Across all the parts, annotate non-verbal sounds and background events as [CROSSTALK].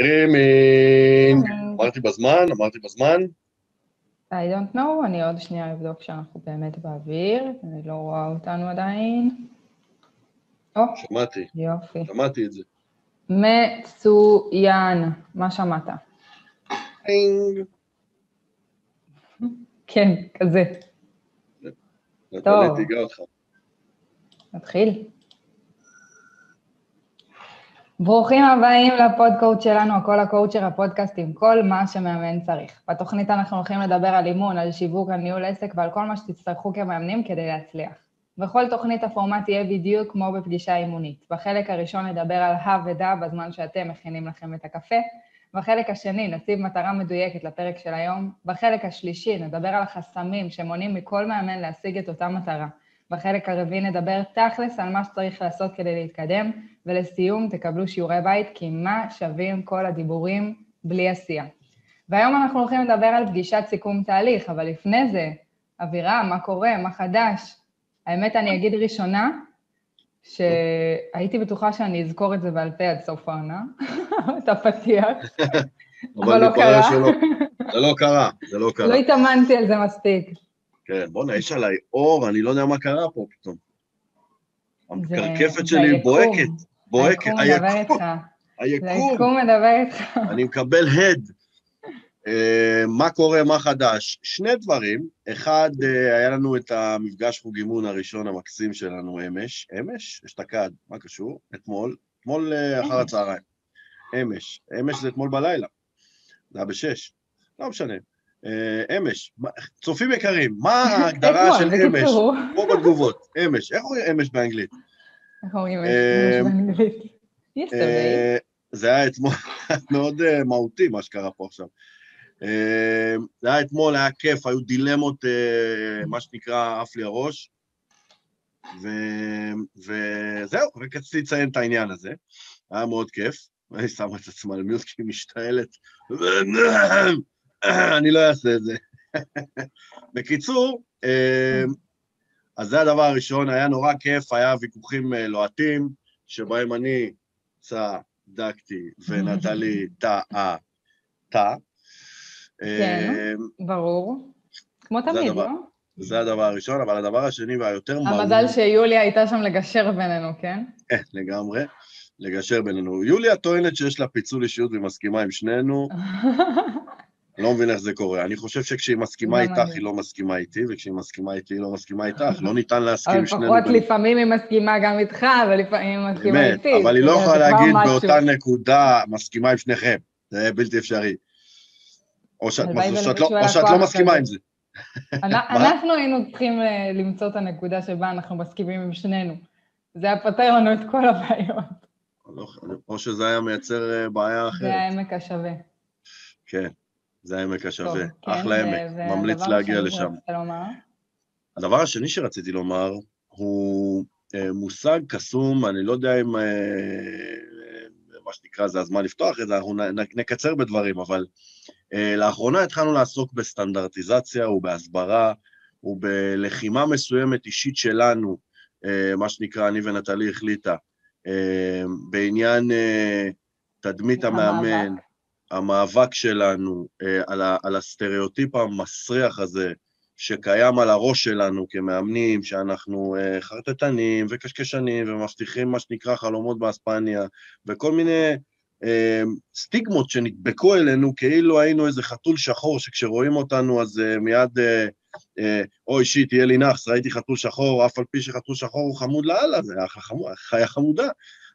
טרימינג. אמרתי בזמן, אמרתי בזמן. I don't know, אני עוד שנייה אבדוק שאנחנו באמת באוויר, אני לא רואה אותנו עדיין. או, שמעתי, יופי. שמעתי את זה. מצוין. מה שמעת? טינג. כן, כזה. אותך. נתחיל. ברוכים הבאים לפודקאוט שלנו, הכל הקואוצ'ר, הפודקאסט עם כל מה שמאמן צריך. בתוכנית אנחנו הולכים לדבר על אימון, על שיווק, על ניהול עסק ועל כל מה שתצטרכו כמאמנים כדי להצליח. בכל תוכנית הפורמט יהיה בדיוק כמו בפגישה אימונית. בחלק הראשון נדבר על הא ודא בזמן שאתם מכינים לכם את הקפה. בחלק השני נציב מטרה מדויקת לפרק של היום. בחלק השלישי נדבר על החסמים שמונעים מכל מאמן להשיג את אותה מטרה. בחלק הרביעי נדבר תכלס על מה שצריך לעשות כדי להתקדם, ולסיום תקבלו שיעורי בית, כי מה שווים כל הדיבורים בלי עשייה. והיום אנחנו הולכים לדבר על פגישת סיכום תהליך, אבל לפני זה, אבירם, מה קורה? מה חדש? האמת, אני אגיד ראשונה, שהייתי בטוחה שאני אזכור את זה בעל פה עד סוף העונה, [LAUGHS] את הפתיח, [LAUGHS] אבל לא קרה. זה לא קרה, זה לא קרה. לא התאמנתי על זה מספיק. כן, בוא'נה, יש עליי אור, אני לא יודע מה קרה פה פתאום. הקרקפת שלי בוהקת, בוהקת. היקום מדבר איתך. היקום מדבר איתך. [LAUGHS] [LAUGHS] אני מקבל הד. Uh, מה קורה, מה חדש? שני דברים. אחד, uh, היה לנו את המפגש חוג אימון הראשון המקסים שלנו אמש. אמש? אשתקד, מה קשור? אתמול. אתמול uh, אחר הצהריים. אמש. אמש זה אתמול בלילה. זה היה בשש. לא משנה. אמש, צופים יקרים, מה ההגדרה של אמש? כמו בתגובות, אמש, איך אומרים אמש באנגלית? איך אומרים אמש? באנגלית? זה היה אתמול [LAUGHS] מאוד מהותי מה שקרה פה עכשיו. זה היה אתמול, היה כיף, היו דילמות, מה שנקרא, עף לי הראש, וזהו, רק רציתי לציין את העניין הזה, היה מאוד כיף, אני שמה את עצמה על מיוט כי היא משתעלת, [COUGHS] אני לא אעשה את זה. [LAUGHS] בקיצור, אז זה הדבר הראשון, היה נורא כיף, היה ויכוחים לוהטים, שבהם אני צדקתי ונטלי טעה, טעה. כן, ברור. כמו תמיד, לא? זה הדבר הראשון, אבל הדבר השני והיותר מהות... המזל שיוליה הייתה שם לגשר בינינו, כן? כן, לגמרי. לגשר בינינו. יוליה טוענת שיש לה פיצול אישיות והיא מסכימה עם שנינו. [LAUGHS] אני לא מבין איך זה קורה. אני חושב שכשהיא מסכימה איתך, היא לא מסכימה איתי, וכשהיא מסכימה איתי, היא לא מסכימה איתך. לא ניתן להסכים שנינו... אבל לפחות לפעמים היא מסכימה גם איתך, ולפעמים היא מסכימה איתי. אבל היא לא יכולה להגיד באותה נקודה, מסכימה עם שניכם. זה בלתי אפשרי. או שאת לא מסכימה עם זה. [LAUGHS] אנחנו היינו צריכים למצוא את הנקודה שבה אנחנו מסכימים עם שנינו. זה היה פותר לנו את כל הבעיות. או שזה היה מייצר בעיה אחרת. זה העמק השווה. כן. זה העמק השווה, כן, אחלה עמק, ממליץ להגיע לשם. הדבר השני שרציתי לומר הוא מושג קסום, אני לא יודע אם מה שנקרא זה הזמן לפתוח את זה, אנחנו נקצר בדברים, אבל לאחרונה התחלנו לעסוק בסטנדרטיזציה ובהסברה ובלחימה מסוימת אישית שלנו, מה שנקרא, אני ונטלי החליטה, בעניין תדמית המאמן, המאבק שלנו על, ה, על הסטריאוטיפ המסריח הזה שקיים על הראש שלנו כמאמנים, שאנחנו חרטטנים וקשקשנים ומבטיחים מה שנקרא חלומות באספניה, וכל מיני אה, סטיגמות שנדבקו אלינו כאילו היינו איזה חתול שחור שכשרואים אותנו אז אה, מיד, אה, אה, אוי shit, תהיה לי נאחס, ראיתי חתול שחור, אף על פי שחתול שחור הוא חמוד לאללה, זה היה חיה חמודה.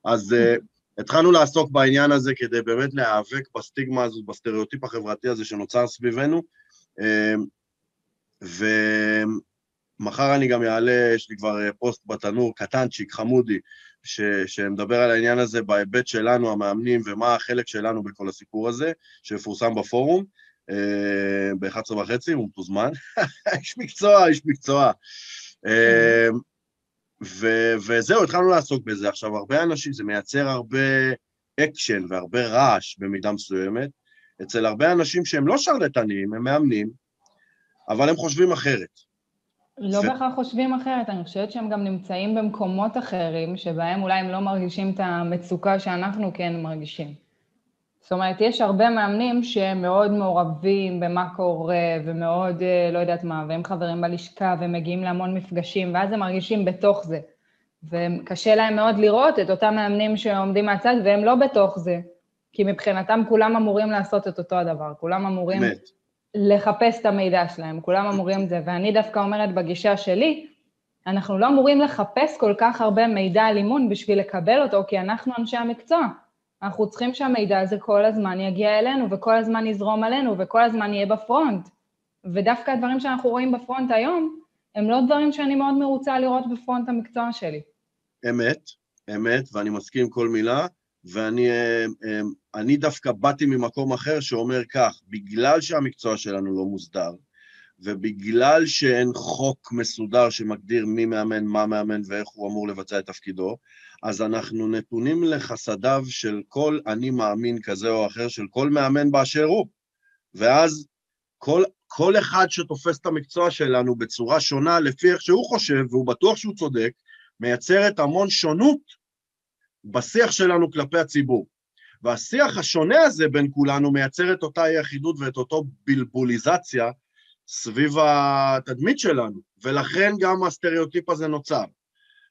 אז אה, התחלנו לעסוק בעניין הזה כדי באמת להיאבק בסטיגמה הזאת, בסטריאוטיפ החברתי הזה שנוצר סביבנו, ומחר אני גם אעלה, יש לי כבר פוסט בתנור, קטנצ'יק, חמודי, ש, שמדבר על העניין הזה בהיבט שלנו, המאמנים, ומה החלק שלנו בכל הסיפור הזה, שיפורסם בפורום, ב-11 וחצי, הוא מתוזמן. [LAUGHS] איש מקצוע, איש מקצוע. ו- וזהו, התחלנו לעסוק בזה. עכשיו, הרבה אנשים, זה מייצר הרבה אקשן והרבה רעש במידה מסוימת. אצל הרבה אנשים שהם לא שרלטנים, הם מאמנים, אבל הם חושבים אחרת. לא בהכרח ו... חושבים אחרת, אני חושבת שהם גם נמצאים במקומות אחרים, שבהם אולי הם לא מרגישים את המצוקה שאנחנו כן מרגישים. זאת אומרת, יש הרבה מאמנים שהם מאוד מעורבים במה קורה, ומאוד, אה, לא יודעת מה, והם חברים בלשכה, ומגיעים להמון מפגשים, ואז הם מרגישים בתוך זה. וקשה להם מאוד לראות את אותם מאמנים שעומדים מהצד, והם לא בתוך זה. כי מבחינתם כולם אמורים לעשות את אותו הדבר, כולם אמורים באמת. לחפש את המידע שלהם, כולם אמורים זה. ואני דווקא אומרת בגישה שלי, אנחנו לא אמורים לחפש כל כך הרבה מידע על אימון בשביל לקבל אותו, כי אנחנו אנשי המקצוע. אנחנו צריכים שהמידע הזה כל הזמן יגיע אלינו, וכל הזמן יזרום עלינו, וכל הזמן יהיה בפרונט. ודווקא הדברים שאנחנו רואים בפרונט היום, הם לא דברים שאני מאוד מרוצה לראות בפרונט המקצוע שלי. אמת, אמת, ואני מסכים כל מילה, ואני אה, אה, דווקא באתי ממקום אחר שאומר כך, בגלל שהמקצוע שלנו לא מוסדר, ובגלל שאין חוק מסודר שמגדיר מי מאמן, מה מאמן ואיך הוא אמור לבצע את תפקידו, אז אנחנו נתונים לחסדיו של כל אני מאמין כזה או אחר, של כל מאמן באשר הוא. ואז כל, כל אחד שתופס את המקצוע שלנו בצורה שונה לפי איך שהוא חושב, והוא בטוח שהוא צודק, מייצרת המון שונות בשיח שלנו כלפי הציבור. והשיח השונה הזה בין כולנו מייצר את אותה אי-אחידות ואת אותו בלבוליזציה סביב התדמית שלנו, ולכן גם הסטריאוטיפ הזה נוצר,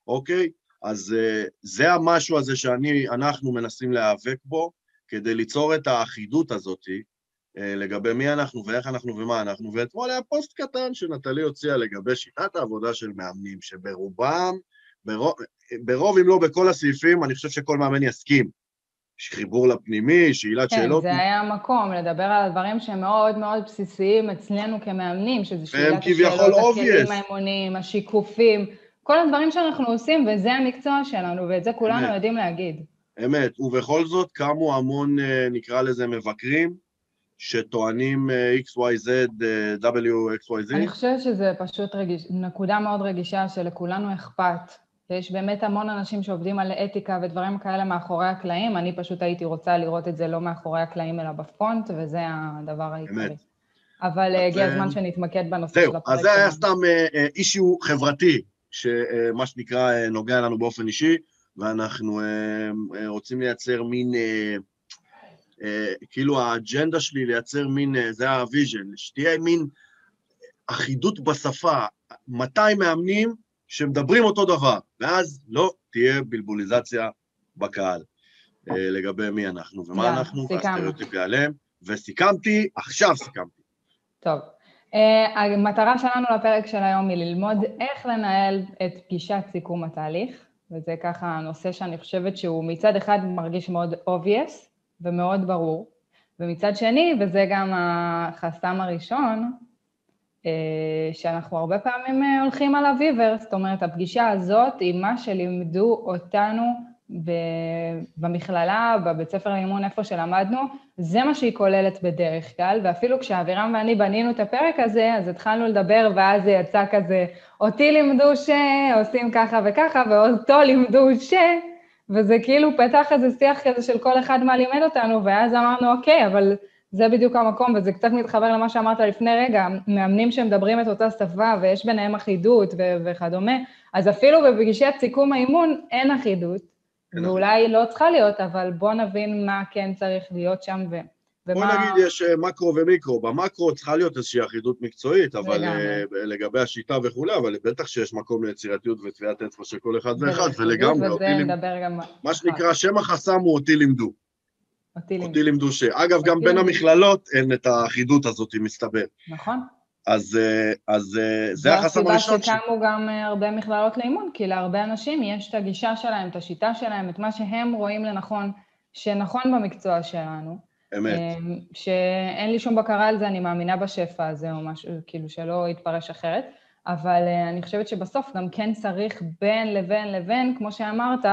אוקיי? אז uh, זה המשהו הזה שאנחנו מנסים להיאבק בו, כדי ליצור את האחידות הזאת uh, לגבי מי אנחנו ואיך אנחנו ומה אנחנו, ואתמול היה פוסט קטן שנטלי הוציאה לגבי שיטת העבודה של מאמנים, שברובם, ברוב, ברוב אם לא בכל הסעיפים, אני חושב שכל מאמן יסכים. חיבור לפנימי, שאלת כן, שאלות. כן, זה היה מקום, לדבר על הדברים שהם מאוד מאוד בסיסיים אצלנו כמאמנים, שזה שאלת השאלות, הכלים האמוניים, השיקופים, כל הדברים שאנחנו עושים, וזה המקצוע שלנו, ואת זה כולנו אמת. יודעים להגיד. אמת, ובכל זאת קמו המון, אה, נקרא לזה, מבקרים, שטוענים אה, XYZ, אה, WXYZ. אני חושבת שזה פשוט רגיש, נקודה מאוד רגישה שלכולנו אכפת ויש באמת המון אנשים שעובדים על אתיקה ודברים כאלה מאחורי הקלעים, אני פשוט הייתי רוצה לראות את זה לא מאחורי הקלעים אלא בפרונט, וזה הדבר העיקרי. באמת. אבל הגיע הזמן שנתמקד בנושא של הפרק. זהו, אז זה היה סתם אישיו חברתי, שמה שנקרא נוגע לנו באופן אישי, ואנחנו רוצים לייצר מין, כאילו האג'נדה שלי לייצר מין, זה ה vision, שתהיה מין אחידות בשפה, 200 מאמנים שמדברים אותו דבר, ואז לא תהיה בלבוליזציה בקהל אה, לגבי מי אנחנו ומה אנחנו, והסטריאוטיפ ייעלם, וסיכמתי, עכשיו סיכמתי. טוב. Uh, המטרה שלנו לפרק של היום היא ללמוד איך לנהל את פגישת סיכום התהליך, וזה ככה נושא שאני חושבת שהוא מצד אחד מרגיש מאוד obvious ומאוד ברור, ומצד שני, וזה גם החסם הראשון, אה, שאנחנו הרבה פעמים אה, הולכים על הוויבר, זאת אומרת, הפגישה הזאת היא מה שלימדו אותנו במכללה, בבית ספר לאימון, איפה שלמדנו, זה מה שהיא כוללת בדרך כלל, ואפילו כשאבירם ואני בנינו את הפרק הזה, אז התחלנו לדבר, ואז זה יצא כזה, אותי לימדו שעושים ככה וככה, ואותו לימדו ש... וזה כאילו פתח איזה שיח כזה של כל אחד מה לימד אותנו, ואז אמרנו, אוקיי, אבל זה בדיוק המקום, וזה קצת מתחבר למה שאמרת לפני רגע, מאמנים שמדברים את אותה שפה ויש ביניהם אחידות וכדומה, אז אפילו בפגישת סיכום האימון אין אחידות, ואולי לא צריכה להיות, אבל בואו נבין מה כן צריך להיות שם ו... ומה... בוא נגיד יש אה, מקרו ומיקרו, במקרו צריכה להיות איזושהי אחידות מקצועית, אבל לגמרי. אה, לגבי השיטה וכולי, אבל בטח שיש מקום ליצירתיות וטביעת אצבע של כל אחד ואחד, ולגמרי, אותי לימדו, מה שנקרא, שם החסם הוא אותי לימדו. אותי לימדו. אותי לימדו ש... אגב, גם בין המכללות אין את האחידות הזאת, מסתבר. נכון. אז, אה, אז אה, זה החסם הראשון. זו הסיבה שקמו גם אה, הרבה מכללות לאימון, כי להרבה אנשים יש את הגישה שלהם, את השיטה שלהם, את מה שהם רואים לנכון, שנכון במקצוע שלנו. אמת. שאין לי שום בקרה על זה, אני מאמינה בשפע הזה, או משהו, כאילו שלא יתפרש אחרת. אבל אני חושבת שבסוף גם כן צריך בין לבין לבין, כמו שאמרת,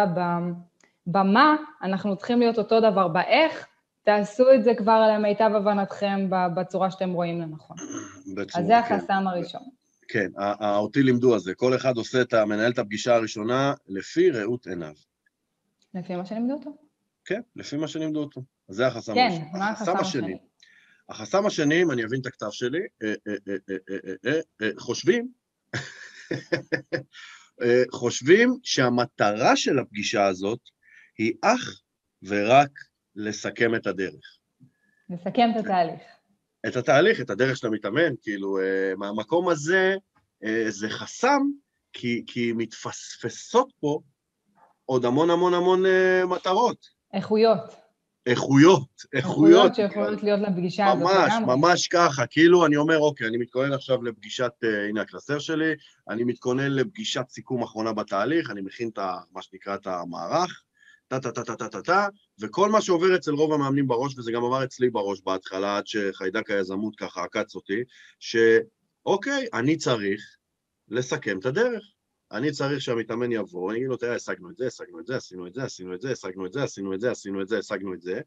במה אנחנו צריכים להיות אותו דבר, באיך תעשו את זה כבר למיטב הבנתכם בצורה שאתם רואים לנכון. [CLEARS THROAT] בצורה, אז זה כן. החסם הראשון. כן, אותי לימדו על זה, כל אחד עושה את, מנהל את הפגישה הראשונה לפי ראות עיניו. לפי מה שלימדו אותו? כן, לפי מה שלימדו אותו. אז זה החסם כן, הראשון. כן, מה החסם השני? החסם השני, אם אני אבין את הכתב שלי, אה, אה, אה, חושבים, [LAUGHS] חושבים שהמטרה של הפגישה הזאת היא אך ורק לסכם את הדרך. לסכם את התהליך. את התהליך, את הדרך של המתאמן, כאילו, אה, מהמקום הזה אה, זה חסם, כי, כי מתפספסות פה עוד המון המון המון אה, מטרות. איכויות. איכויות, איכויות. איכויות שיכולות להיות לפגישה הזאת. ממש, ממש ככה. כאילו, אני אומר, אוקיי, אני מתכונן עכשיו לפגישת, הנה הקלסר שלי, אני מתכונן לפגישת סיכום אחרונה בתהליך, אני מכין את ה, מה שנקרא את המערך, טה-טה-טה-טה-טה-טה, וכל מה שעובר אצל רוב המאמנים בראש, וזה גם עבר אצלי בראש בהתחלה, עד שחיידק היזמות ככה עקץ אותי, שאוקיי, אני צריך לסכם את הדרך. אני צריך שהמתאמן יבוא, אני אגיד לו, תראה, השגנו את זה, השגנו את זה, עשינו את זה, עשינו את זה, השגנו את זה, עשינו את זה, עשינו את זה, השגנו את זה.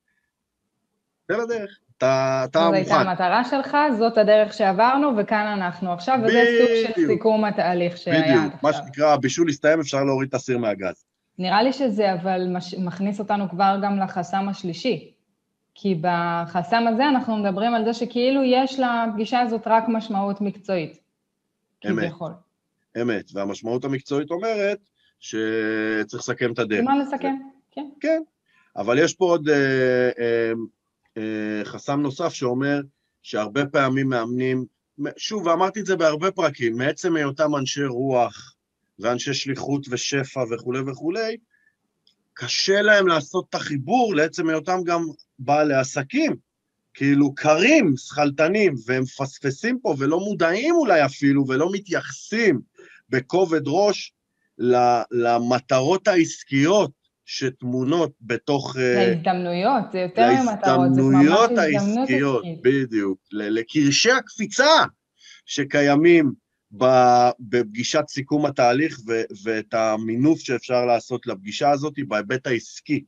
זה לדרך. אתה, מוכן. זו הייתה המטרה שלך, זאת הדרך שעברנו, וכאן אנחנו עכשיו, וזה סוג של סיכום התהליך שהיה עכשיו. בדיוק, מה שנקרא, הבישול הסתיים, אפשר להוריד את הסיר מהגז. נראה לי שזה אבל מש... מכניס אותנו כבר גם לחסם השלישי. כי בחסם הזה אנחנו מדברים על זה שכאילו יש לפגישה הזאת רק משמעות מקצועית. אמת. כביכול. אמת, והמשמעות המקצועית אומרת שצריך לסכם את הדרך. מה לסכם, כן. כן, אבל יש פה עוד אה, אה, אה, חסם נוסף שאומר שהרבה פעמים מאמנים, שוב, ואמרתי את זה בהרבה פרקים, מעצם היותם אנשי רוח ואנשי שליחות ושפע וכולי וכולי, קשה להם לעשות את החיבור לעצם היותם גם בעלי עסקים. כאילו קרים, שכלתנים, והם מפספסים פה ולא מודעים אולי אפילו, ולא מתייחסים בכובד ראש למטרות העסקיות שטמונות בתוך... אה, להזדמנויות, זה יותר ממטרות, זה ממש הזדמנות העסקיות, בדיוק, לקרשי הקפיצה שקיימים בפגישת סיכום התהליך ואת המינוף שאפשר לעשות לפגישה הזאת בהיבט העסקי.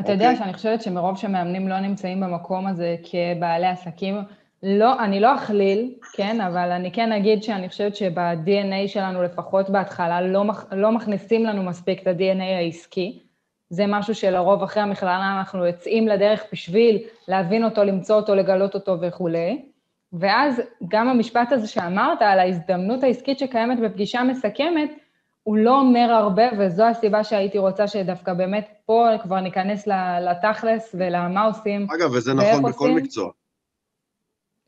אתה יודע אוקיי? שאני חושבת שמרוב שמאמנים לא נמצאים במקום הזה כבעלי עסקים, לא, אני לא אכליל, כן, אבל אני כן אגיד שאני חושבת שב-DNA שלנו, לפחות בהתחלה, לא, לא מכניסים לנו מספיק את ה-DNA העסקי. זה משהו שלרוב אחרי המכללה אנחנו יוצאים לדרך בשביל להבין אותו, למצוא אותו, לגלות אותו וכולי. ואז גם המשפט הזה שאמרת על ההזדמנות העסקית שקיימת בפגישה מסכמת, הוא לא אומר הרבה, וזו הסיבה שהייתי רוצה שדווקא באמת פה כבר ניכנס לתכלס ולמה עושים. אגב, וזה נכון בכל עושים. מקצוע.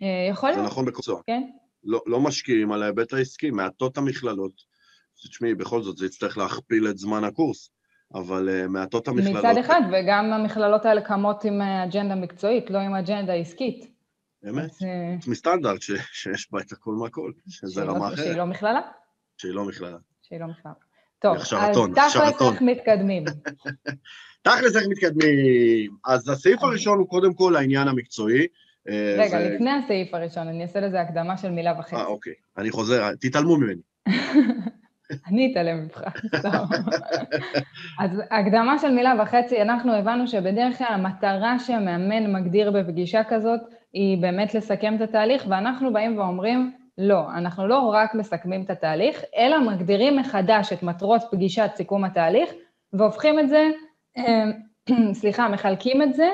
אה, יכול להיות. זה נכון בכל מקצוע. כן. לא, לא משקיעים על ההיבט העסקי, מעטות המכללות. תשמעי, בכל זאת, זה יצטרך להכפיל את זמן הקורס, אבל uh, מעטות המכללות... מצד אחד, וגם המכללות האלה קמות עם אג'נדה מקצועית, לא עם אג'נדה עסקית. באמת? חוץ מסטנדרט שיש בה את הכל מהכל, שזה רמה לא- אחרת. שהיא לא מכללה? שהיא לא מכללה. שהיא לא מכללה. טוב, אז תכלס איך מתקדמים. [LAUGHS] תכלס איך מתקדמים. אז הסעיף אוקיי. הראשון הוא קודם כל העניין המקצועי. אה, רגע, לפני הסעיף הראשון, אני אעשה לזה הקדמה של מילה וחצי. אה, אוקיי. אני חוזר, תתעלמו ממני. [LAUGHS] אני אתעלם ממך, [LAUGHS] אז הקדמה של מילה וחצי, אנחנו הבנו שבדרך כלל המטרה שהמאמן מגדיר בפגישה כזאת היא באמת לסכם את התהליך, ואנחנו באים ואומרים, לא, אנחנו לא רק מסכמים את התהליך, אלא מגדירים מחדש את מטרות פגישת סיכום התהליך, והופכים את זה, אה, [CLEARS THROAT] סליחה, מחלקים את זה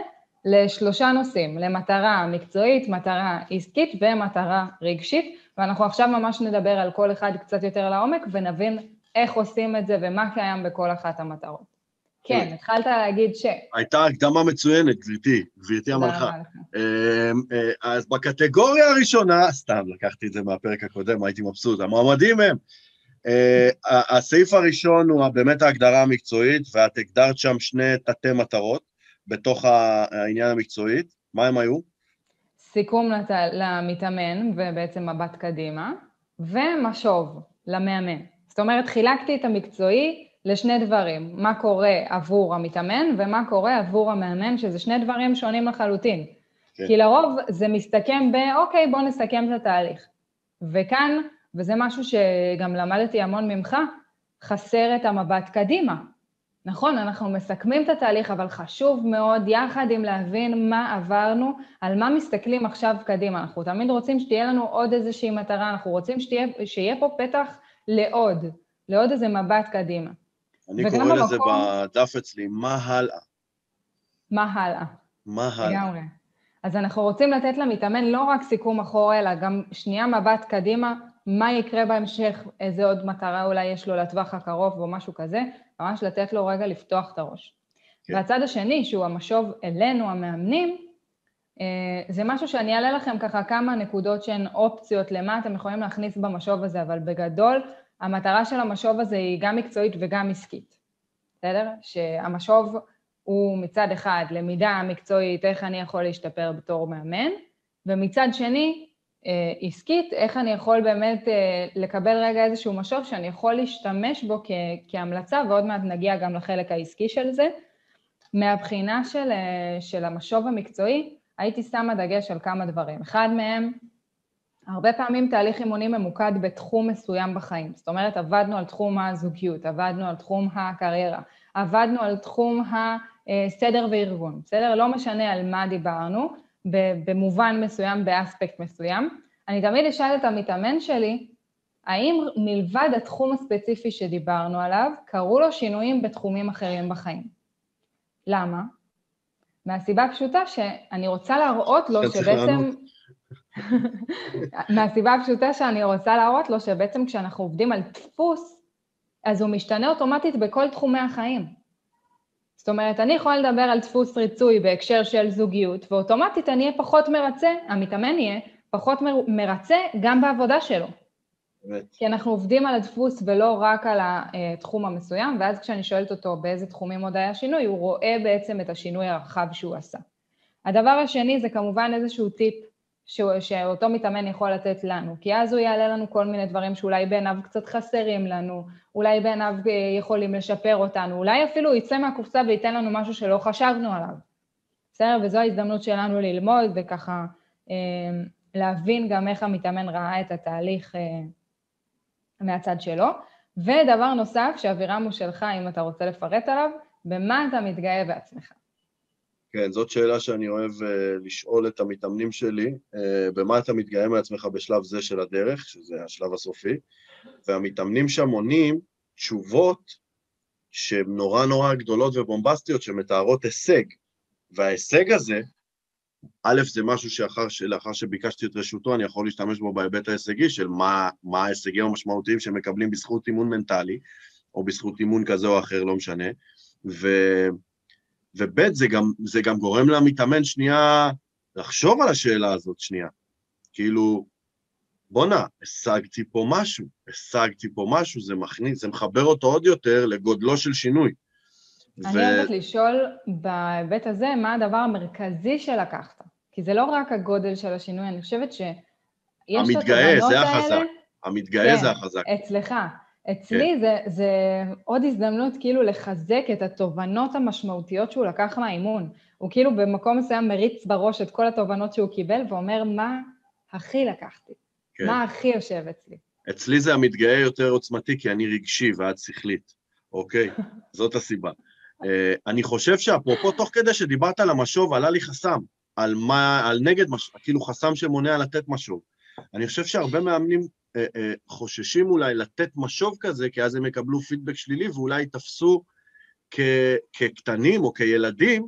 לשלושה נושאים, למטרה מקצועית, מטרה עסקית ומטרה רגשית, ואנחנו עכשיו ממש נדבר על כל אחד קצת יותר לעומק ונבין איך עושים את זה ומה קיים בכל אחת המטרות. כן, התחלת להגיד ש... הייתה הקדמה מצוינת, גברתי, גברתי המלכה. אמ, אה, אז בקטגוריה הראשונה, סתם, לקחתי את זה מהפרק הקודם, הייתי מבסוט, המועמדים הם. אה, הסעיף הראשון הוא באמת ההגדרה המקצועית, ואת הגדרת שם שני תתי מטרות. בתוך העניין המקצועית, מה הם היו? סיכום לת... למתאמן ובעצם מבט קדימה, ומשוב למאמן. זאת אומרת, חילקתי את המקצועי לשני דברים, מה קורה עבור המתאמן ומה קורה עבור המאמן, שזה שני דברים שונים לחלוטין. כן. כי לרוב זה מסתכם ב, אוקיי, בוא נסכם את התהליך. וכאן, וזה משהו שגם למדתי המון ממך, חסר את המבט קדימה. נכון, אנחנו מסכמים את התהליך, אבל חשוב מאוד, יחד עם להבין מה עברנו, על מה מסתכלים עכשיו קדימה. אנחנו תמיד רוצים שתהיה לנו עוד איזושהי מטרה, אנחנו רוצים שתהיה, שיהיה פה פתח לעוד, לעוד איזה מבט קדימה. אני קורא במקום, לזה בדף אצלי, מה הלאה? מה הלאה? מה הלאה? לגמרי. אז אנחנו רוצים לתת למתאמן לא רק סיכום אחורה, אלא גם שנייה מבט קדימה, מה יקרה בהמשך, איזה עוד מטרה אולי יש לו לטווח הקרוב או משהו כזה, ממש לתת לו רגע לפתוח את הראש. כן. והצד השני, שהוא המשוב אלינו, המאמנים, זה משהו שאני אעלה לכם ככה כמה נקודות שהן אופציות למה אתם יכולים להכניס במשוב הזה, אבל בגדול, המטרה של המשוב הזה היא גם מקצועית וגם עסקית, בסדר? שהמשוב הוא מצד אחד למידה מקצועית, איך אני יכול להשתפר בתור מאמן, ומצד שני, אה, עסקית, איך אני יכול באמת אה, לקבל רגע איזשהו משוב שאני יכול להשתמש בו כ- כהמלצה, ועוד מעט נגיע גם לחלק העסקי של זה. מהבחינה של, אה, של המשוב המקצועי, הייתי שמה דגש על כמה דברים. אחד מהם, הרבה פעמים תהליך אימונים ממוקד בתחום מסוים בחיים. זאת אומרת, עבדנו על תחום הזוגיות, עבדנו על תחום הקריירה, עבדנו על תחום הסדר וארגון, בסדר? לא משנה על מה דיברנו, במובן מסוים, באספקט מסוים. אני תמיד אשאל את המתאמן שלי, האם מלבד התחום הספציפי שדיברנו עליו, קרו לו שינויים בתחומים אחרים בחיים? למה? מהסיבה הפשוטה שאני רוצה להראות לו שבעצם... [LAUGHS] מהסיבה הפשוטה שאני רוצה להראות לו שבעצם כשאנחנו עובדים על דפוס, אז הוא משתנה אוטומטית בכל תחומי החיים. זאת אומרת, אני יכולה לדבר על דפוס ריצוי בהקשר של זוגיות, ואוטומטית אני אהיה פחות מרצה, המתאמן יהיה פחות מרצה גם בעבודה שלו. באמת. כי אנחנו עובדים על הדפוס ולא רק על התחום המסוים, ואז כשאני שואלת אותו באיזה תחומים עוד היה שינוי, הוא רואה בעצם את השינוי הרחב שהוא עשה. הדבר השני זה כמובן איזשהו טיפ שאותו מתאמן יכול לתת לנו, כי אז הוא יעלה לנו כל מיני דברים שאולי בעיניו קצת חסרים לנו, אולי בעיניו אה, יכולים לשפר אותנו, אולי אפילו יצא מהקופסה וייתן לנו משהו שלא חשבנו עליו. בסדר? וזו ההזדמנות שלנו ללמוד וככה אה, להבין גם איך המתאמן ראה את התהליך אה, מהצד שלו. ודבר נוסף, שאבירם הוא שלך, אם אתה רוצה לפרט עליו, במה אתה מתגאה בעצמך? כן, זאת שאלה שאני אוהב uh, לשאול את המתאמנים שלי, uh, במה אתה מתגאה מעצמך בשלב זה של הדרך, שזה השלב הסופי, והמתאמנים שם עונים תשובות שהן נורא נורא גדולות ובומבסטיות שמתארות הישג, וההישג הזה, א', זה משהו שאחר, שלאחר שביקשתי את רשותו, אני יכול להשתמש בו בהיבט ההישגי של מה, מה ההישגים המשמעותיים שמקבלים בזכות אימון מנטלי, או בזכות אימון כזה או אחר, לא משנה, ו... וב' זה גם, זה גם גורם למתאמן שנייה לחשוב על השאלה הזאת שנייה. כאילו, בואנה, השגתי פה משהו, השגתי פה משהו, זה מכניס, זה מחבר אותו עוד יותר לגודלו של שינוי. אני ו... אוהבת לשאול בהיבט הזה, מה הדבר המרכזי שלקחת? כי זה לא רק הגודל של השינוי, אני חושבת שיש את התובנות האלה... המתגאה, זה החזק. המתגאה כן, זה החזק. אצלך. אצלי כן. זה, זה עוד הזדמנות כאילו לחזק את התובנות המשמעותיות שהוא לקח מהאימון. הוא כאילו במקום מסוים מריץ בראש את כל התובנות שהוא קיבל ואומר, מה הכי לקחתי? כן. מה הכי יושב אצלי? אצלי זה המתגאה יותר עוצמתי, כי אני רגשי ואת שכלית, אוקיי? [LAUGHS] זאת הסיבה. Uh, אני חושב שאפרופו, תוך כדי שדיברת על המשוב, עלה לי חסם, על מה, על נגד משוב, כאילו חסם שמונע לתת משוב. אני חושב שהרבה מאמנים חוששים אולי לתת משוב כזה, כי אז הם יקבלו פידבק שלילי ואולי ייתפסו כקטנים או כילדים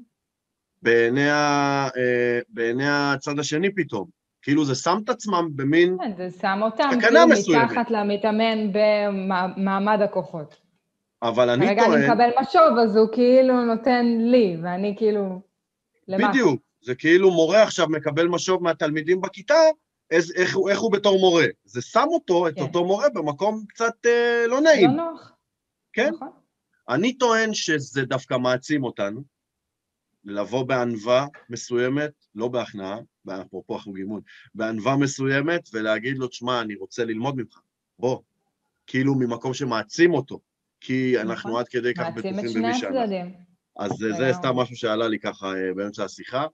בעיני, ה, אה, בעיני הצד השני פתאום. כאילו זה שם את עצמם במין כן, זה שם אותם כאילו מסוימת. מתחת למתאמן במעמד הכוחות. אבל אני טוען... כרגע אני מקבל משוב, אז הוא כאילו נותן לי, ואני כאילו... בדיוק. זה כאילו מורה עכשיו מקבל משוב מהתלמידים בכיתה, איך, איך, איך הוא בתור מורה. זה שם אותו, כן. את אותו מורה, במקום קצת אה, לא נעים. לא נוח. כן? נכון. אני טוען שזה דווקא מעצים אותנו, לבוא בענווה מסוימת, לא בהכנעה, אפרופו החוג אימון, בענווה מסוימת, ולהגיד לו, תשמע, אני רוצה ללמוד ממך, בוא. כאילו ממקום שמעצים אותו, כי נכון. אנחנו עד כדי כך בטוחים במי שאנחנו. מעצים את שני הצדדים. אז זה סתם משהו שעלה לי ככה אה, באמצע השיחה.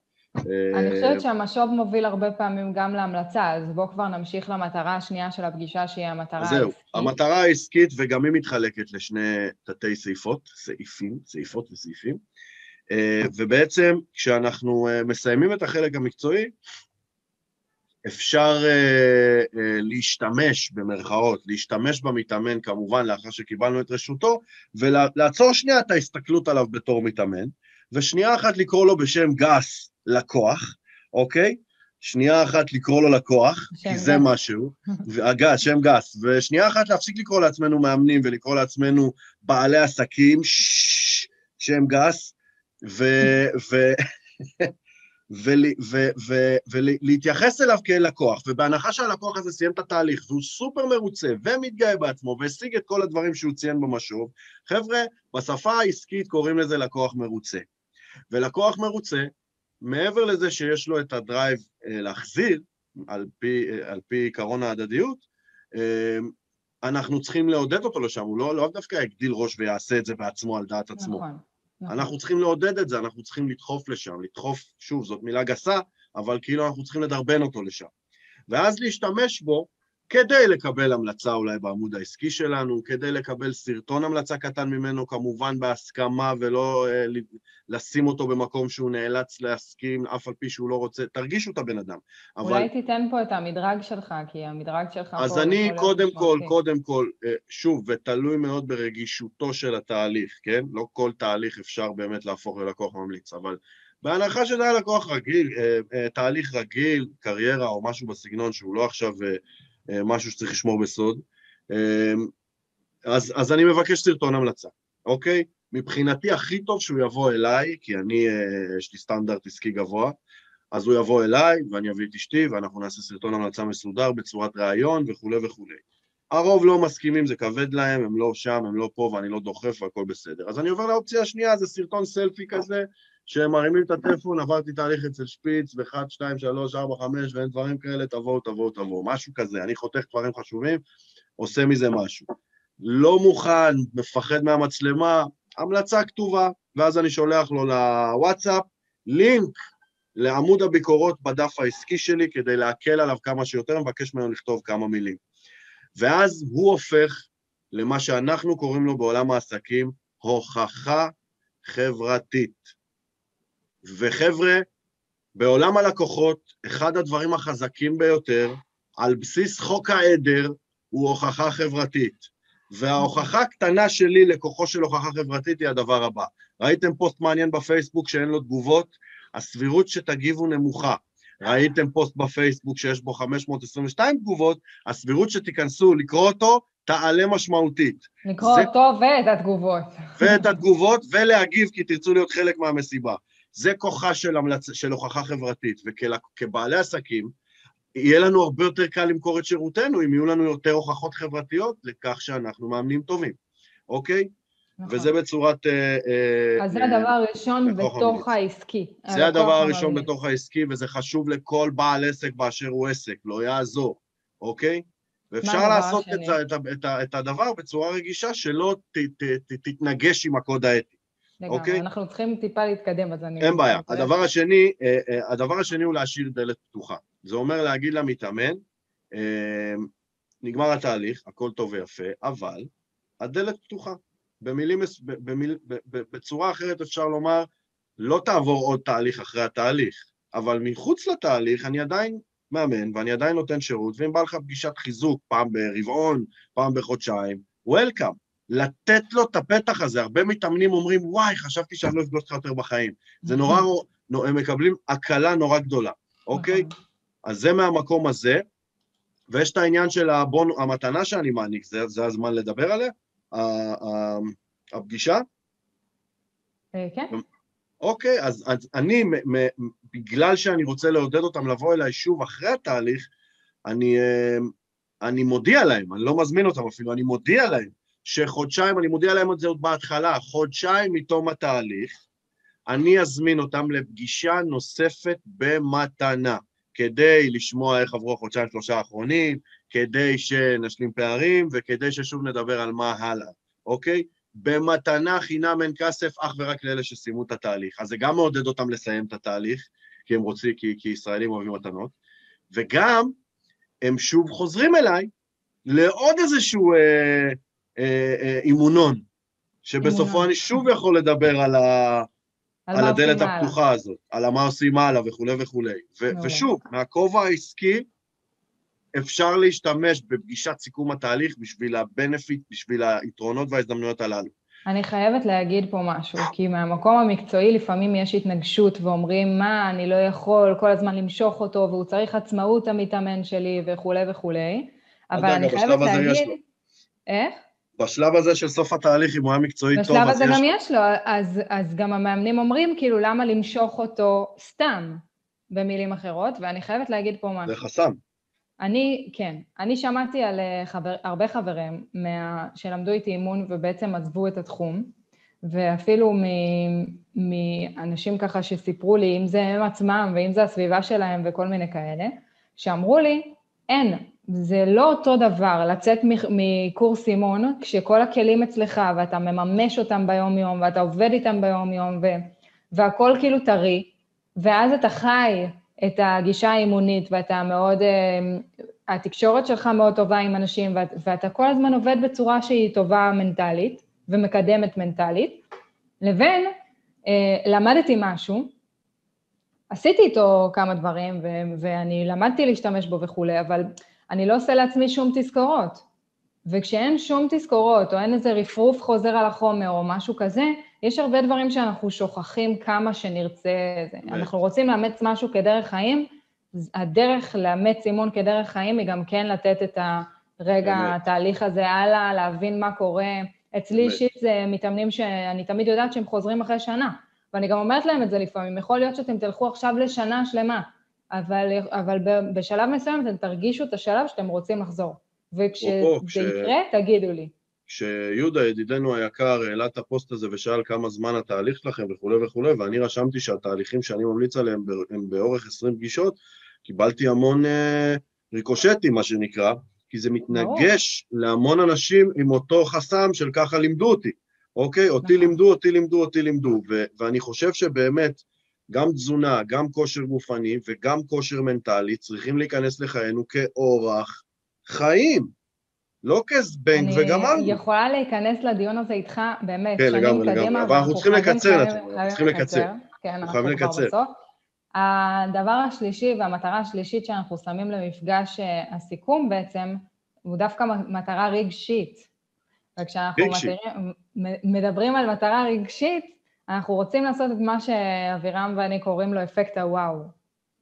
אני חושבת שהמשוב מוביל הרבה פעמים גם להמלצה, אז בואו כבר נמשיך למטרה השנייה של הפגישה, שהיא המטרה העסקית. זהו, המטרה העסקית, וגם היא מתחלקת לשני תתי סעיפות, סעיפים, סעיפות וסעיפים. אה, ובעצם, כשאנחנו אה, מסיימים את החלק המקצועי, אפשר uh, uh, להשתמש, במרכאות, להשתמש במתאמן כמובן לאחר שקיבלנו את רשותו, ולעצור שנייה את ההסתכלות עליו בתור מתאמן, ושנייה אחת לקרוא לו בשם גס, לקוח, אוקיי? שנייה אחת לקרוא לו לקוח, כי זה גס. משהו, [LAUGHS] הגס, שם גס, ושנייה אחת להפסיק לקרוא לעצמנו מאמנים ולקרוא לעצמנו בעלי עסקים, שם גס, [LAUGHS] ולהתייחס אליו כאל לקוח, ובהנחה שהלקוח הזה סיים את התהליך והוא סופר מרוצה ומתגאה בעצמו והשיג את כל הדברים שהוא ציין במשוב, חבר'ה, בשפה העסקית קוראים לזה לקוח מרוצה. ולקוח מרוצה, מעבר לזה שיש לו את ה drive אה, להחזיר, על פי, אה, על פי עקרון ההדדיות, אה, אנחנו צריכים לעודד אותו לשם, הוא לא, לא דווקא יגדיל ראש ויעשה את זה בעצמו על דעת עצמו. נכון. נכון. אנחנו צריכים לעודד את זה, אנחנו צריכים לדחוף לשם, לדחוף, שוב, זאת מילה גסה, אבל כאילו אנחנו צריכים לדרבן אותו לשם. ואז להשתמש בו כדי לקבל המלצה אולי בעמוד העסקי שלנו, כדי לקבל סרטון המלצה קטן ממנו, כמובן בהסכמה, ולא אה, לשים אותו במקום שהוא נאלץ להסכים, אף על פי שהוא לא רוצה, תרגישו את הבן אדם. אולי אבל... תיתן פה את המדרג שלך, כי המדרג שלך אז אני קודם כל, קודם כל, אה, שוב, ותלוי מאוד ברגישותו של התהליך, כן? לא כל תהליך אפשר באמת להפוך ללקוח ממליץ, אבל בהנחה שזה היה לקוח רגיל, אה, אה, תהליך רגיל, קריירה או משהו בסגנון שהוא לא עכשיו... אה, משהו שצריך לשמור בסוד. אה, אז, אז אני מבקש סרטון המלצה, אוקיי? מבחינתי הכי טוב שהוא יבוא אליי, כי אני, אה, יש לי סטנדרט עסקי גבוה, אז הוא יבוא אליי ואני אביא את אשתי ואנחנו נעשה סרטון המלצה מסודר בצורת ראיון וכולי וכולי. הרוב לא מסכימים, זה כבד להם, הם לא שם, הם לא פה ואני לא דוחף והכל בסדר. אז אני עובר לאופציה השנייה, זה סרטון סלפי כזה, שהם מרימים את הטלפון, עברתי תהליך אצל שפיץ, ב-1, 2, 3, 4, 5, ואין דברים כאלה, תבואו, תבואו, תבואו, משהו כזה. אני חותך דברים חשובים, עושה מזה משהו. לא מוכן, מפחד מהמצלמה, המלצה כתובה, ואז אני שולח לו לוואטסאפ לינק לעמוד הביקורות בדף העסקי שלי כדי להקל עליו כמה שיותר, מבקש ממנו לכתוב כמה מילים. ואז הוא הופך למה שאנחנו קוראים לו בעולם העסקים הוכחה חברתית. וחבר'ה, בעולם הלקוחות, אחד הדברים החזקים ביותר, על בסיס חוק העדר, הוא הוכחה חברתית. וההוכחה הקטנה שלי לכוחו של הוכחה חברתית היא הדבר הבא. ראיתם פוסט מעניין בפייסבוק שאין לו תגובות? הסבירות שתגיבו נמוכה. ראיתם פוסט בפייסבוק שיש בו 522 תגובות, הסבירות שתיכנסו לקרוא אותו תעלה משמעותית. לקרוא זה... אותו ואת התגובות. ואת התגובות, ולהגיב כי תרצו להיות חלק מהמסיבה. זה כוחה של, המלצ... של הוכחה חברתית, וכבעלי עסקים, יהיה לנו הרבה יותר קל למכור את שירותנו אם יהיו לנו יותר הוכחות חברתיות לכך שאנחנו מאמנים טובים, אוקיי? נכון. וזה בצורת... אה, אה, אז זה הדבר הראשון בתוך העסקי. זה הדבר הראשון בתוך העסקי, וזה חשוב לכל בעל עסק באשר הוא עסק, לא יעזור, אוקיי? ואפשר לעשות את, את, את, את הדבר בצורה רגישה שלא ת, ת, ת, תתנגש עם הקוד האתי. לגמרי, אוקיי? אנחנו צריכים טיפה להתקדם, אז אני... אין בעיה. הדבר השני, אה, אה, הדבר השני הוא להשאיר דלת פתוחה. זה אומר להגיד למתאמן, אה, נגמר התהליך, הכל טוב ויפה, אבל הדלת פתוחה. במילים, במיל, בצורה אחרת אפשר לומר, לא תעבור עוד תהליך אחרי התהליך, אבל מחוץ לתהליך אני עדיין מאמן ואני עדיין נותן שירות, ואם בא לך פגישת חיזוק פעם ברבעון, פעם בחודשיים, וולקאם. לתת לו את הפתח הזה. הרבה מתאמנים אומרים, וואי, חשבתי שאני לא אפגוש אותך יותר בחיים. זה נורא, הם מקבלים הקלה נורא גדולה, אוקיי? אז זה מהמקום הזה, ויש את העניין של הבון, המתנה שאני מעניק, זה, זה הזמן לדבר עליה? הפגישה? אה, כן. אוקיי, אז, אז אני, מ, מ, בגלל שאני רוצה לעודד אותם לבוא אליי שוב אחרי התהליך, אני, אה, אני מודיע להם, אני לא מזמין אותם אפילו, אני מודיע להם שחודשיים, אני מודיע להם את זה עוד בהתחלה, חודשיים מתום התהליך, אני אזמין אותם לפגישה נוספת במתנה, כדי לשמוע איך עברו החודשיים שלושה האחרונים, כדי שנשלים פערים וכדי ששוב נדבר על מה הלאה, אוקיי? במתנה חינם אין כסף אך ורק לאלה שסיימו את התהליך. אז זה גם מעודד אותם לסיים את התהליך, כי הם רוצים, כי, כי ישראלים אוהבים מתנות, וגם הם שוב חוזרים אליי לעוד איזשהו אה, אימונון, שבסופו אני שוב יכול לדבר על, ה... על, הדלת הפתוחה הזאת, על מה עושים הלאה וכולי וכולי. ושוב, מהכובע העסקי, אפשר להשתמש בפגישת סיכום התהליך בשביל הבנפיט, בשביל היתרונות וההזדמנויות הללו. אני חייבת להגיד פה משהו, כי מהמקום המקצועי לפעמים יש התנגשות ואומרים, מה, אני לא יכול כל הזמן למשוך אותו, והוא צריך עצמאות המתאמן שלי וכולי וכולי, אבל אני חייבת להגיד... איך? בשלב הזה של סוף התהליך, אם הוא היה מקצועי טוב, בשלב הזה גם יש לו, אז, אז גם המאמנים אומרים, כאילו, למה למשוך אותו סתם, במילים אחרות, ואני חייבת להגיד פה משהו. זה חסם. אני, כן, אני שמעתי על אה, חבר, הרבה חברים מה, שלמדו איתי אימון ובעצם עזבו את התחום, ואפילו מאנשים ככה שסיפרו לי, אם זה הם עצמם ואם זה הסביבה שלהם וכל מיני כאלה, שאמרו לי, אין, זה לא אותו דבר לצאת מקורס אימון, כשכל הכלים אצלך ואתה מממש אותם ביום-יום ואתה עובד איתם ביום-יום והכל כאילו טרי, ואז אתה חי את הגישה האימונית ואתה מאוד, אה, התקשורת שלך מאוד טובה עם אנשים ואת, ואתה כל הזמן עובד בצורה שהיא טובה מנטלית ומקדמת מנטלית, לבין אה, למדתי משהו, עשיתי איתו כמה דברים ו- ואני למדתי להשתמש בו וכולי, אבל אני לא עושה לעצמי שום תזכורות. וכשאין שום תזכורות, או אין איזה רפרוף חוזר על החומר או משהו כזה, יש הרבה דברים שאנחנו שוכחים כמה שנרצה. אנחנו רוצים לאמץ משהו כדרך חיים, הדרך לאמץ אימון כדרך חיים היא גם כן לתת את הרגע, התהליך הזה הלאה, להבין מה קורה. אצלי אישית זה מתאמנים שאני תמיד יודעת שהם חוזרים אחרי שנה, ואני גם אומרת להם את זה לפעמים, יכול להיות שאתם תלכו עכשיו לשנה שלמה, אבל, אבל בשלב מסוים אתם תרגישו את השלב שאתם רוצים לחזור. וכשזה כש... יקרה, תגידו לי. כשיהודה, ידידנו היקר, העלה את הפוסט הזה ושאל כמה זמן התהליך שלכם וכולי וכולי, ואני רשמתי שהתהליכים שאני ממליץ עליהם הם באורך 20 פגישות, קיבלתי המון אה, ריקושטים, מה שנקרא, כי זה מתנגש או. להמון אנשים עם אותו חסם של ככה לימדו אותי, אוקיי? אותי נכון. לימדו, אותי לימדו, אותי לימדו, ו- ואני חושב שבאמת, גם תזונה, גם כושר גופני וגם כושר מנטלי צריכים להיכנס לחיינו כאורח חיים, לא כזבנג וגמרנו. אני יכולה להיכנס לדיון הזה איתך, באמת, כן, לגמרי, לגמרי, אבל אנחנו צריכים לקצר, אנחנו צריכים לקצר. כן, אנחנו חייבים לקצר. הדבר השלישי והמטרה השלישית שאנחנו שמים למפגש אה, הסיכום בעצם, הוא דווקא מטרה רגשית. וכשאנחנו מתארים, מדברים על מטרה רגשית, אנחנו רוצים לעשות את מה שאבירם ואני קוראים לו אפקט הוואו.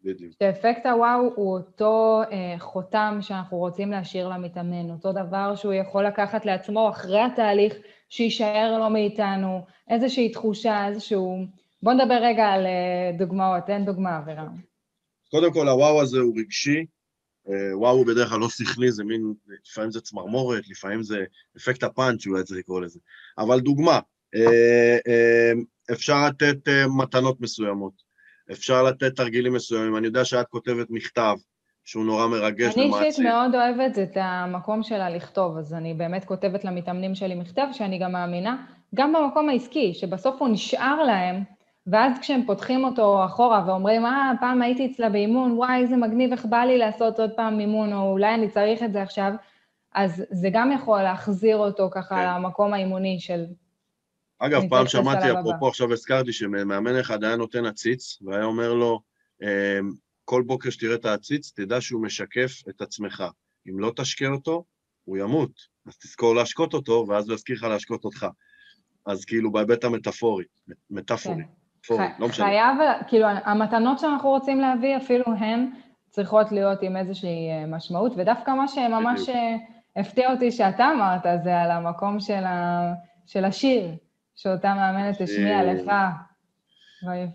בדיוק. שאפקט הוואו הוא אותו אה, חותם שאנחנו רוצים להשאיר למתאמן, אותו דבר שהוא יכול לקחת לעצמו אחרי התהליך, שיישאר לו מאיתנו, איזושהי תחושה, איזשהו... בוא נדבר רגע על אה, דוגמאות, תן דוגמה, אבירם. קודם כל, הוואו הזה הוא רגשי, אה, וואו הוא בדרך כלל לא שכלי, זה מין, לפעמים זה צמרמורת, לפעמים זה אפקט הפאנץ', אולי צריך לקרוא לזה. אבל דוגמה, אפשר לתת אה, מתנות מסוימות. אפשר לתת תרגילים מסוימים. אני יודע שאת כותבת מכתב שהוא נורא מרגש ומעציב. אני אישית מאוד אוהבת את המקום שלה לכתוב, אז אני באמת כותבת למתאמנים שלי מכתב, שאני גם מאמינה, גם במקום העסקי, שבסוף הוא נשאר להם, ואז כשהם פותחים אותו אחורה ואומרים, אה, פעם הייתי אצלה באימון, וואי, איזה מגניב, איך בא לי לעשות עוד פעם אימון, או אולי אני צריך את זה עכשיו, אז זה גם יכול להחזיר אותו ככה כן. למקום האימוני של אגב, פעם שמעתי, אפרופו עכשיו הזכרתי, שמאמן אחד היה נותן עציץ, והיה אומר לו, אמ, כל בוקר שתראה את העציץ, תדע שהוא משקף את עצמך. אם לא תשקה אותו, הוא ימות. אז תזכור להשקות אותו, ואז הוא יזכיר לך להשקות אותך. אז כאילו, בהיבט המטאפורי, מטאפורי, כן. לא משנה. חייב, כאילו, המתנות שאנחנו רוצים להביא, אפילו הן צריכות להיות עם איזושהי אה, משמעות, ודווקא מה שממש אה, הפתיע אותי שאתה אמרת, זה על המקום של, ה... של השיר. שאותה מאמנת השמיעה לך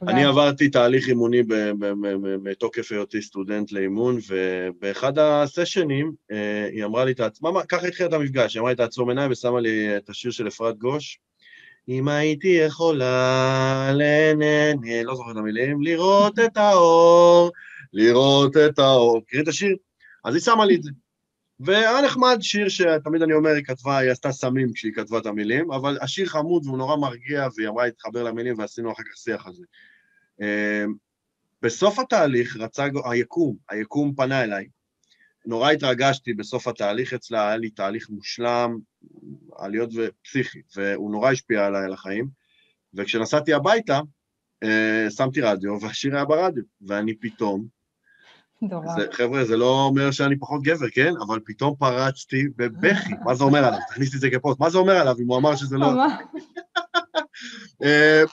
אני עברתי תהליך אימוני בתוקף היותי סטודנט לאימון, ובאחד הסשנים אה, היא אמרה לי את העצמה, ככה התחילה את המפגש, היא אמרה לי תעצום עיניים ושמה לי את השיר של אפרת גוש. אם הייתי יכולה לנהנה, לא זוכר את המילים, לראות את האור, לראות את האור. מכירים את השיר? אז היא שמה לי את זה. והיה נחמד שיר שתמיד אני אומר, היא כתבה, היא עשתה סמים כשהיא כתבה את המילים, אבל השיר חמוד והוא נורא מרגיע, והיא אמרה להתחבר למילים ועשינו אחר כך שיח על זה. אמ, בסוף התהליך רצה היקום, היקום פנה אליי. נורא התרגשתי בסוף התהליך אצלה, היה לי תהליך מושלם, עליות ופסיכי, והוא נורא השפיע עליי על החיים. וכשנסעתי הביתה, אה, שמתי רדיו, והשיר היה ברדיו, ואני פתאום זה, חבר'ה, זה לא אומר שאני פחות גבר, כן? אבל פתאום פרצתי בבכי. מה זה אומר עליו? תכניסי את זה כפוסט. מה זה אומר עליו אם הוא אמר שזה לא... [LAUGHS] אה,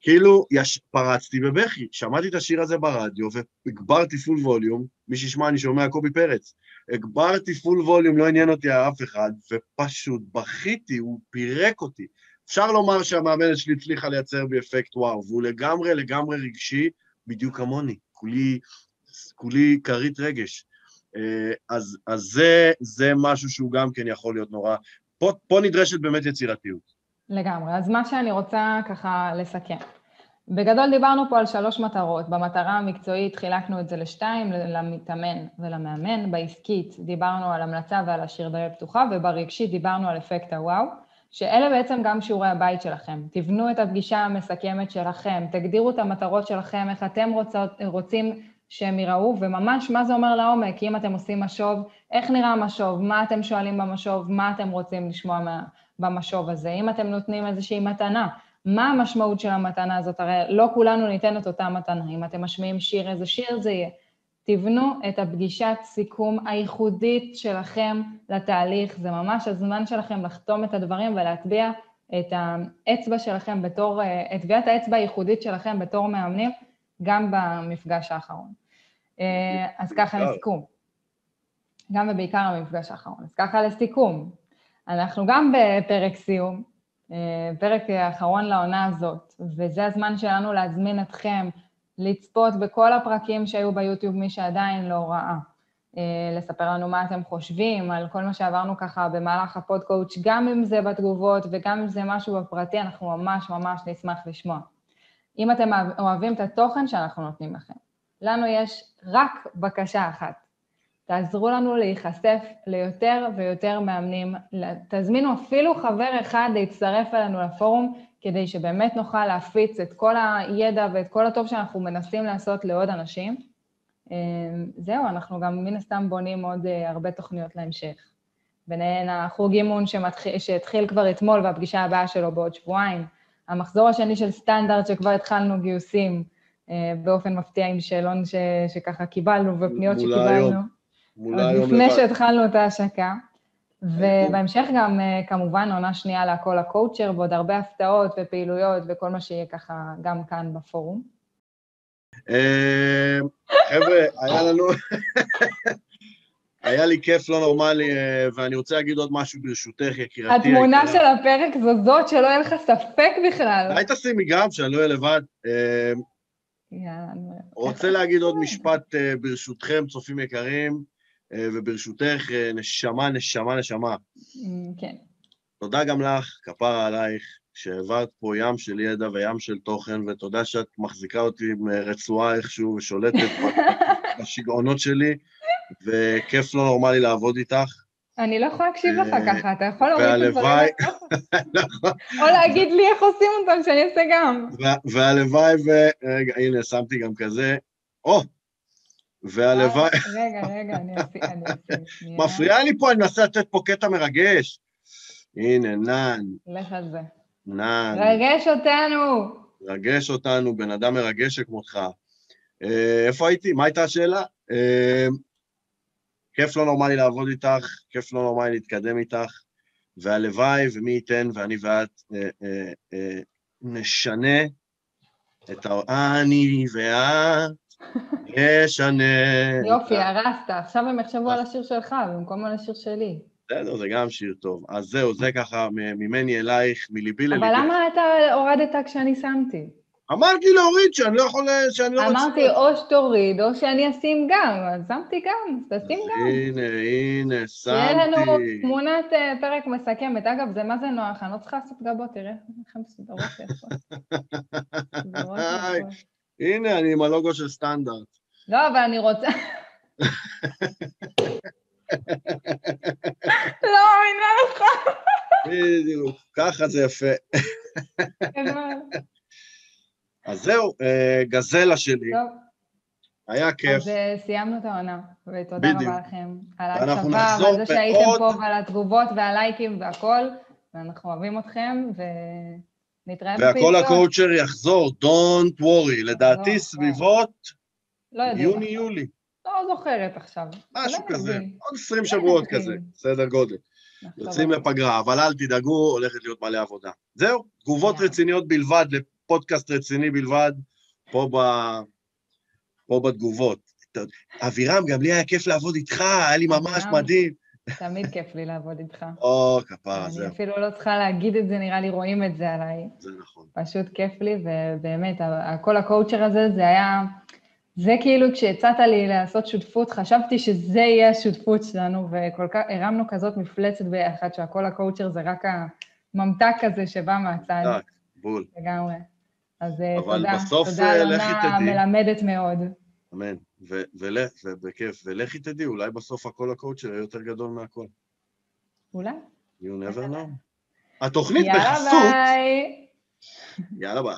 כאילו, יש, פרצתי בבכי, שמעתי את השיר הזה ברדיו והגברתי פול ווליום, מי שישמע, אני שומע קובי פרץ. הגברתי פול ווליום, לא עניין אותי אף אחד, ופשוט בכיתי, הוא פירק אותי. אפשר לומר שהמאמנת שלי הצליחה לייצר בי אפקט וואו, והוא לגמרי לגמרי רגשי, בדיוק כמוני, כולי, כולי כרית רגש. אה, אז, אז זה, זה משהו שהוא גם כן יכול להיות נורא... פה, פה נדרשת באמת יצירתיות. לגמרי. אז מה שאני רוצה ככה לסכם. בגדול דיברנו פה על שלוש מטרות. במטרה המקצועית חילקנו את זה לשתיים, למתאמן ולמאמן. בעסקית דיברנו על המלצה ועל השיר דלת פתוחה, וברגשית דיברנו על אפקט הוואו, שאלה בעצם גם שיעורי הבית שלכם. תבנו את הפגישה המסכמת שלכם, תגדירו את המטרות שלכם, איך אתם רוצות, רוצים שהם יראו, וממש מה זה אומר לעומק, אם אתם עושים משוב, איך נראה משוב, מה אתם שואלים במשוב, מה אתם רוצים לשמוע מה, במשוב הזה, אם אתם נותנים איזושהי מתנה, מה המשמעות של המתנה הזאת? הרי לא כולנו ניתן את אותה מתנה, אם אתם משמיעים שיר, איזה שיר זה יהיה. תבנו את הפגישת סיכום הייחודית שלכם לתהליך, זה ממש הזמן שלכם לחתום את הדברים ולהטביע את האצבע שלכם בתור, את טביעת האצבע הייחודית שלכם בתור מאמנים, גם במפגש האחרון. אה, אז ככה לסיכום. גם ובעיקר המפגש האחרון. אז ככה לסיכום, אנחנו גם בפרק סיום, אה, פרק האחרון לעונה הזאת, וזה הזמן שלנו להזמין אתכם לצפות בכל הפרקים שהיו ביוטיוב, מי שעדיין לא ראה. אה, לספר לנו מה אתם חושבים על כל מה שעברנו ככה במהלך הפודקואוץ', גם אם זה בתגובות וגם אם זה משהו בפרטי, אנחנו ממש ממש נשמח לשמוע. אם אתם אוהבים את התוכן שאנחנו נותנים לכם, לנו יש רק בקשה אחת. תעזרו לנו להיחשף ליותר ויותר מאמנים, תזמינו אפילו חבר אחד להצטרף אלינו לפורום, כדי שבאמת נוכל להפיץ את כל הידע ואת כל הטוב שאנחנו מנסים לעשות לעוד אנשים. אמ, זהו, אנחנו גם מן הסתם בונים עוד אה, הרבה תוכניות להמשך. ביניהן החוג אימון שמתחיל, שהתחיל כבר אתמול והפגישה הבאה שלו בעוד שבועיים, המחזור השני של סטנדרט שכבר התחלנו גיוסים אה, באופן מפתיע עם שאלון ש, שככה קיבלנו ופניות שקיבלנו. היום. מולה היום לפני שהתחלנו את ההשקה. ובהמשך גם, אה, כמובן, עונה שנייה להכל הקואוצ'ר, ועוד הרבה הפתעות ופעילויות וכל מה שיהיה ככה גם כאן בפורום. אה, חבר'ה, היה לנו... [LAUGHS] היה לי כיף לא נורמלי, אה, ואני רוצה להגיד עוד משהו ברשותך, יקירתי. התמונה של הפרק זו זאת, שלא יהיה לך ספק בכלל. אולי תשימי גם, שאני לא אהיה לבד. יאללה. רוצה להגיד עוד משפט ברשותכם, צופים יקרים. אה, וברשותך, אה, נשמה, נשמה, נשמה. Mm, כן. תודה גם לך, כפרה עלייך, שהעברת פה ים של ידע וים של תוכן, ותודה שאת מחזיקה אותי עם אה, רצועה איכשהו ושולטת [LAUGHS] בשיגעונות שלי, וכיף לא נורמלי לעבוד איתך. אני לא יכולה להקשיב לך ככה, אתה יכול להוריד את הדברים [LAUGHS] נכון. או להגיד לי איך עושים אותם, שאני אעשה גם. והלוואי ו... רגע, הנה, שמתי גם כזה. או, והלוואי... רגע, רגע, אני אעשה. מפריע לי פה, אני מנסה לתת פה קטע מרגש. הנה, נאן. לך על זה. נאן. רגש אותנו. רגש אותנו, בן אדם מרגש שכמותך. אה, איפה הייתי? מה הייתה השאלה? אה, כיף לא נורמלי לעבוד איתך, כיף לא נורמלי להתקדם איתך, והלוואי, ומי ייתן, ואני ואת אה, נשנה את ה... אני ואת ישנה. יופי, הרסת. עכשיו הם יחשבו על השיר שלך במקום על השיר שלי. בסדר, זה גם שיר טוב. אז זהו, זה ככה ממני אלייך, מליבי לליבי. אבל למה אתה הורדת כשאני שמתי? אמרתי להוריד, שאני לא יכול... שאני לא רוצה... אמרתי, או שתוריד, או שאני אשים גם. אז שמתי גם, אז תשים גם. הנה, הנה, שמתי. שיהיה לנו תמונת אה, פרק מסכמת. אגב, זה מה זה נוח, אני לא צריכה לעשות גבות, תראה איך הן מסודרות יפות. הנה, אני עם הלוגו של סטנדרט. לא, אבל אני רוצה... [LAUGHS] לא מאמינה לך. בדיוק, ככה זה יפה. אז זהו, אה, גזלה שלי. טוב. היה כיף. אז אה, סיימנו את העונה, ותודה רבה לכם על ההקשבה ועל זה שהייתם פה ועל התגובות והלייקים והכל, ואנחנו אוהבים אתכם, ו... נתראה בפעילות. והכל הקואוצ'ר יחזור, Don't worry, לדעתי לא, סביבות לא יוני-יולי. לא זוכרת עכשיו. משהו כזה, עוד 20 שבועות כזה, סדר גודל. יוצאים לפגרה, אבל אל תדאגו, הולכת להיות מלא עבודה. זהו, תגובות רציניות בלבד פודקאסט רציני בלבד, פה, ב, פה בתגובות. אבירם, גם לי היה כיף לעבוד איתך, היה לי ממש מדהים. תמיד כיף לי לעבוד איתך. או, כפרה, זהו. אני אפילו לא צריכה להגיד את זה, נראה לי רואים את זה עליי. זה נכון. פשוט כיף לי, ובאמת, כל הקואוצ'ר הזה, זה היה... זה כאילו כשהצעת לי לעשות שותפות, חשבתי שזה יהיה השותפות שלנו, וכל כך, הרמנו כזאת מפלצת ביחד, שהכל הקואוצ'ר זה רק הממתק הזה שבא מהצד. בול. לגמרי. אז אה, אבל תודה. בסוף, תודה אה, על עונה. מלמדת מאוד. אמן. ו- ול- ובכיף. ולכי תדעי, אולי בסוף הכל הקואוצ'ר יהיה יותר גדול מהכל. אולי? You never know. התוכנית יאללה בחסות... ביי. יאללה ביי.